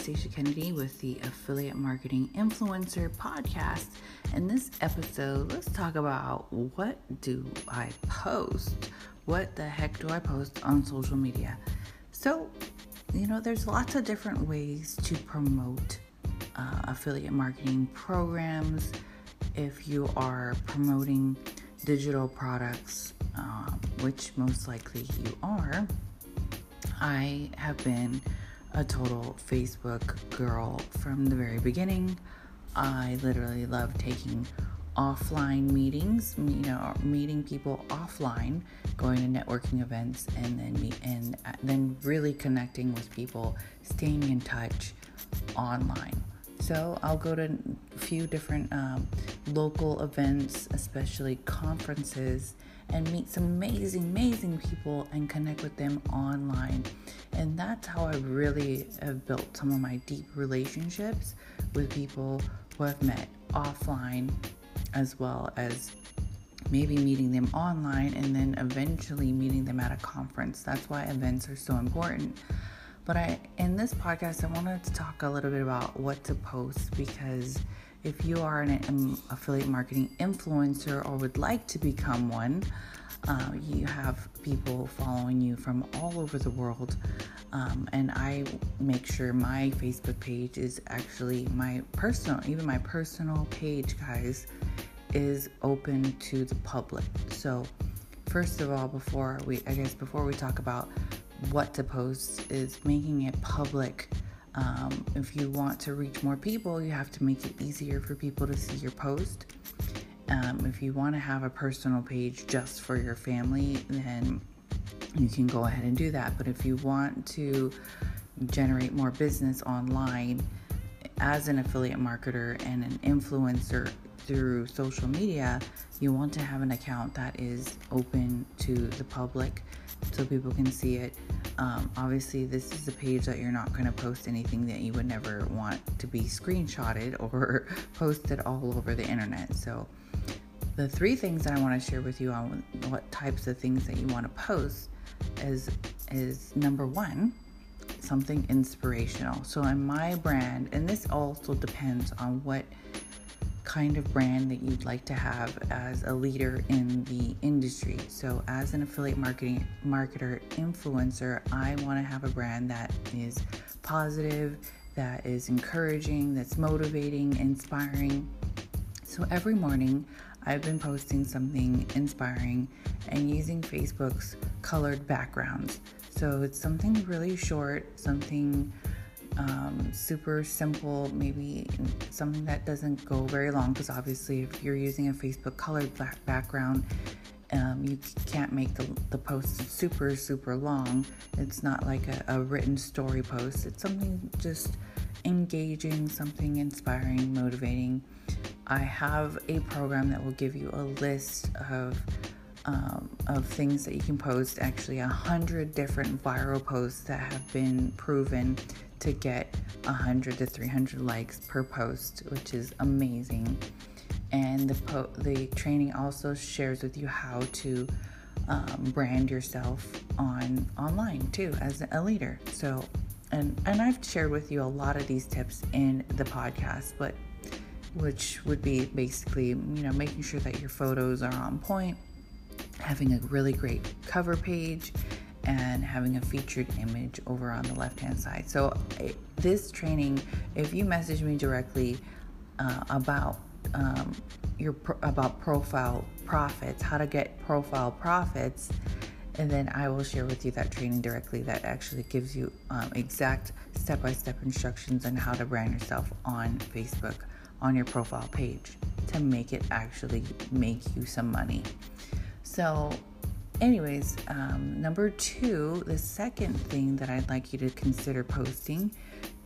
Stacy Kennedy with the Affiliate Marketing Influencer Podcast. In this episode, let's talk about what do I post? What the heck do I post on social media? So, you know, there's lots of different ways to promote uh, affiliate marketing programs. If you are promoting digital products, um, which most likely you are, I have been a total Facebook girl from the very beginning. I literally love taking offline meetings, you know, meeting people offline, going to networking events, and then meet, and uh, then really connecting with people, staying in touch online. So I'll go to a few different um, local events, especially conferences, and meet some amazing, amazing people and connect with them online. And that's how I really have built some of my deep relationships with people who I've met offline as well as maybe meeting them online and then eventually meeting them at a conference. That's why events are so important. But I in this podcast I wanted to talk a little bit about what to post because if you are an, an affiliate marketing influencer or would like to become one, uh, you have people following you from all over the world. Um, and I make sure my Facebook page is actually my personal, even my personal page, guys, is open to the public. So, first of all, before we, I guess, before we talk about what to post, is making it public um, if you want to reach more people, you have to make it easier for people to see your post. Um, if you want to have a personal page just for your family, then you can go ahead and do that. But if you want to generate more business online as an affiliate marketer and an influencer through social media, you want to have an account that is open to the public so people can see it. Um, obviously, this is a page that you're not going to post anything that you would never want to be screenshotted or posted all over the internet. So, the three things that I want to share with you on what types of things that you want to post is is number one, something inspirational. So, in my brand, and this also depends on what kind of brand that you'd like to have as a leader in the industry. So, as an affiliate marketing marketer influencer, I want to have a brand that is positive, that is encouraging, that's motivating, inspiring. So, every morning I've been posting something inspiring and using Facebook's colored backgrounds. So, it's something really short, something um, super simple, maybe something that doesn't go very long because obviously, if you're using a Facebook colored background, um, you can't make the, the post super, super long. It's not like a, a written story post, it's something just engaging, something inspiring, motivating. I have a program that will give you a list of um, of things that you can post. Actually, a hundred different viral posts that have been proven to get 100 to 300 likes per post, which is amazing. And the po- the training also shares with you how to um, brand yourself on online too as a leader. So, and and I've shared with you a lot of these tips in the podcast, but which would be basically you know making sure that your photos are on point, having a really great cover page and having a featured image over on the left hand side. So, this training, if you message me directly uh, about um, your pro- about profile profits, how to get profile profits, and then I will share with you that training directly that actually gives you um, exact step by step instructions on how to brand yourself on Facebook on your profile page to make it actually make you some money. So, anyways, um, number two, the second thing that I'd like you to consider posting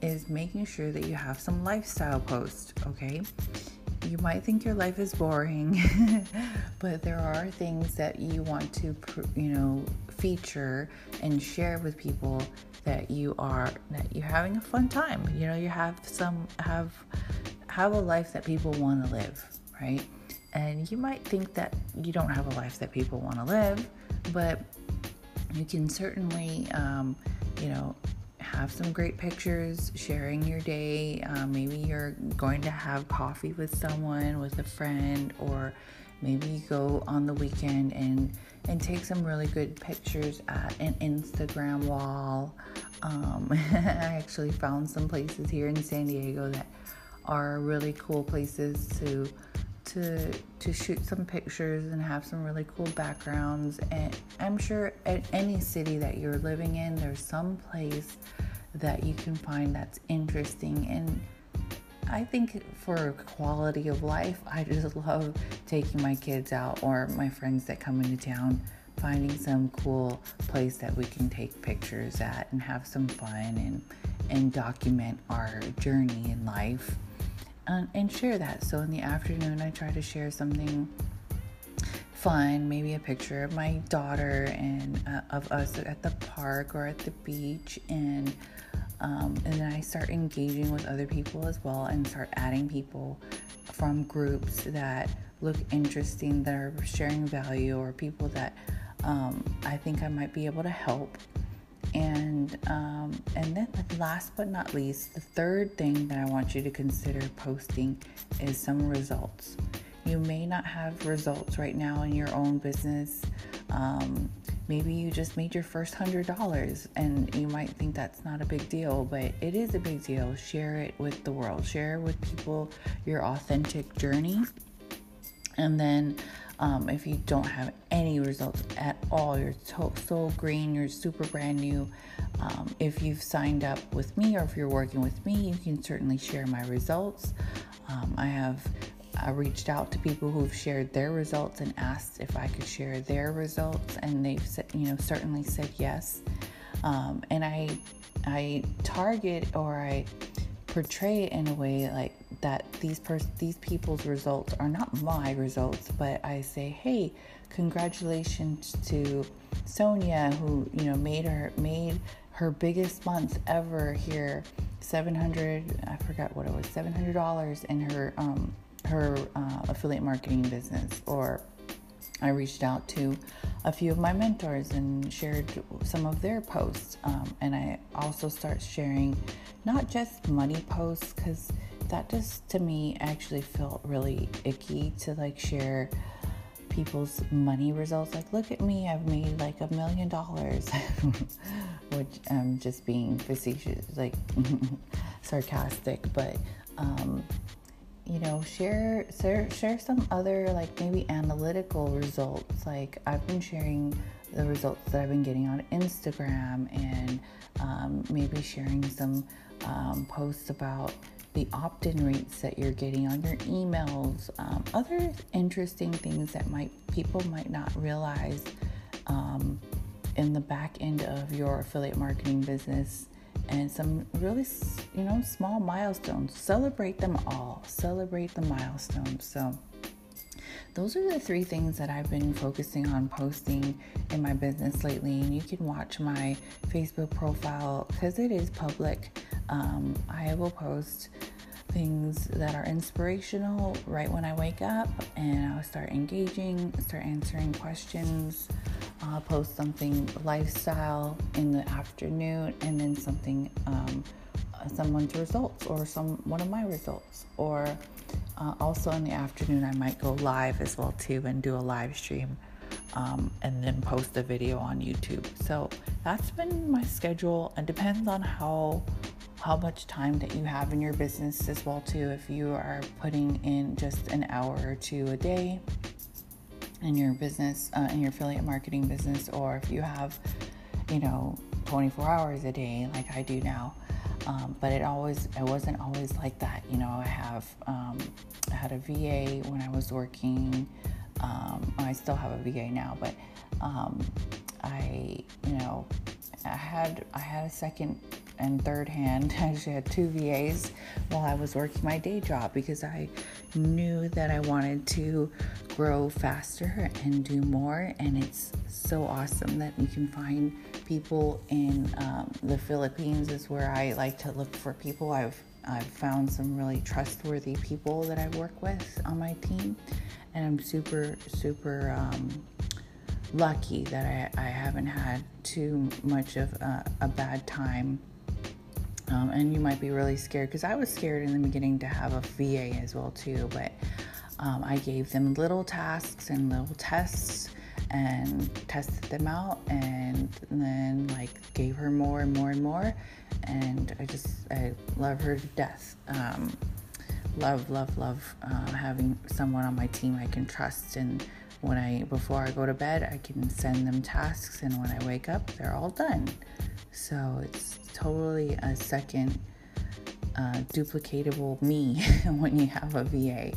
is making sure that you have some lifestyle posts, okay? You might think your life is boring, but there are things that you want to, you know, feature and share with people that you are that you're having a fun time. You know, you have some have have a life that people want to live, right? And you might think that you don't have a life that people want to live, but you can certainly, um, you know, have some great pictures, sharing your day. Uh, maybe you're going to have coffee with someone, with a friend, or maybe you go on the weekend and and take some really good pictures at an Instagram wall. Um, I actually found some places here in San Diego that are really cool places to to to shoot some pictures and have some really cool backgrounds. And i'm sure at any city that you're living in there's some place that you can find that's interesting. And i think for quality of life i just love taking my kids out or my friends that come into town finding some cool place that we can take pictures at and have some fun and and document our journey in life and, and share that. So in the afternoon, I try to share something fun, maybe a picture of my daughter and uh, of us at the park or at the beach, and um, and then I start engaging with other people as well, and start adding people from groups that look interesting, that are sharing value, or people that um, I think I might be able to help and um, and then last but not least, the third thing that I want you to consider posting is some results. You may not have results right now in your own business. Um, maybe you just made your first hundred dollars, and you might think that's not a big deal, but it is a big deal. Share it with the world. Share with people your authentic journey, and then um, if you don't have any results at all, you're so, green, you're super brand new. Um, if you've signed up with me or if you're working with me, you can certainly share my results. Um, I have I reached out to people who've shared their results and asked if I could share their results, and they've said, you know, certainly said yes. Um, and I, I target or I portray it in a way like that these pers- these people's results are not my results, but I say, hey, congratulations to Sonia who you know made her made her biggest month ever here, seven hundred I forgot what it was seven hundred dollars in her um, her uh, affiliate marketing business or I reached out to a few of my mentors and shared some of their posts. Um, and I also start sharing not just money posts because that just to me actually felt really icky to like share people's money results. Like, look at me, I've made like a million dollars, which I'm just being facetious, like sarcastic, but um, you know, share, share share some other like maybe analytical results. Like I've been sharing the results that I've been getting on Instagram and um, maybe sharing some um, posts about the opt in rates that you're getting on your emails, um, other interesting things that might people might not realize um, in the back end of your affiliate marketing business and some really you know small milestones. Celebrate them all. Celebrate the milestones. So those are the three things that I've been focusing on posting in my business lately. And you can watch my Facebook profile because it is public. Um, I will post things that are inspirational right when I wake up and I'll start engaging, start answering questions. I'll post something lifestyle in the afternoon and then something um, someone's results or some one of my results or uh, also in the afternoon I might go live as well too and do a live stream um, and then post a video on YouTube. So that's been my schedule. and depends on how how much time that you have in your business as well too. If you are putting in just an hour or two a day in your business, uh, in your affiliate marketing business, or if you have, you know, 24 hours a day like I do now. Um, but it always, it wasn't always like that. You know, I have, um, I had a VA when I was working. Um, I still have a VA now, but um, I, you know, I had, I had a second and third hand. I actually had two VAs while I was working my day job because I knew that I wanted to grow faster and do more. And it's so awesome that you can find people in um, the Philippines is where I like to look for people. I've I've found some really trustworthy people that I work with on my team, and I'm super super um, lucky that I, I haven't had too much of a, a bad time Um, and you might be really scared because I was scared in the beginning to have a VA as well too. But um, I gave them little tasks and little tests and tested them out and then like gave her more and more and more and i just i love her to death um, love love love um, having someone on my team i can trust and when i before i go to bed i can send them tasks and when i wake up they're all done. So it's totally a second uh, duplicatable me when you have a va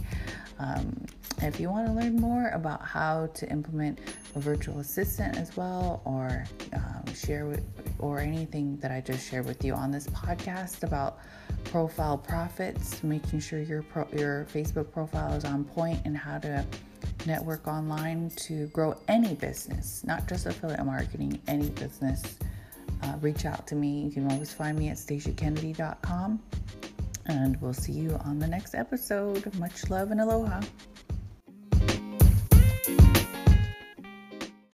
um, if you want to learn more about how to implement a virtual assistant as well, or um, share with, or anything that I just shared with you on this podcast about profile profits, making sure your pro, your Facebook profile is on point, and how to network online to grow any business, not just affiliate marketing, any business. Uh, reach out to me. You can always find me at stacykennedy.com. And we'll see you on the next episode. Much love and aloha.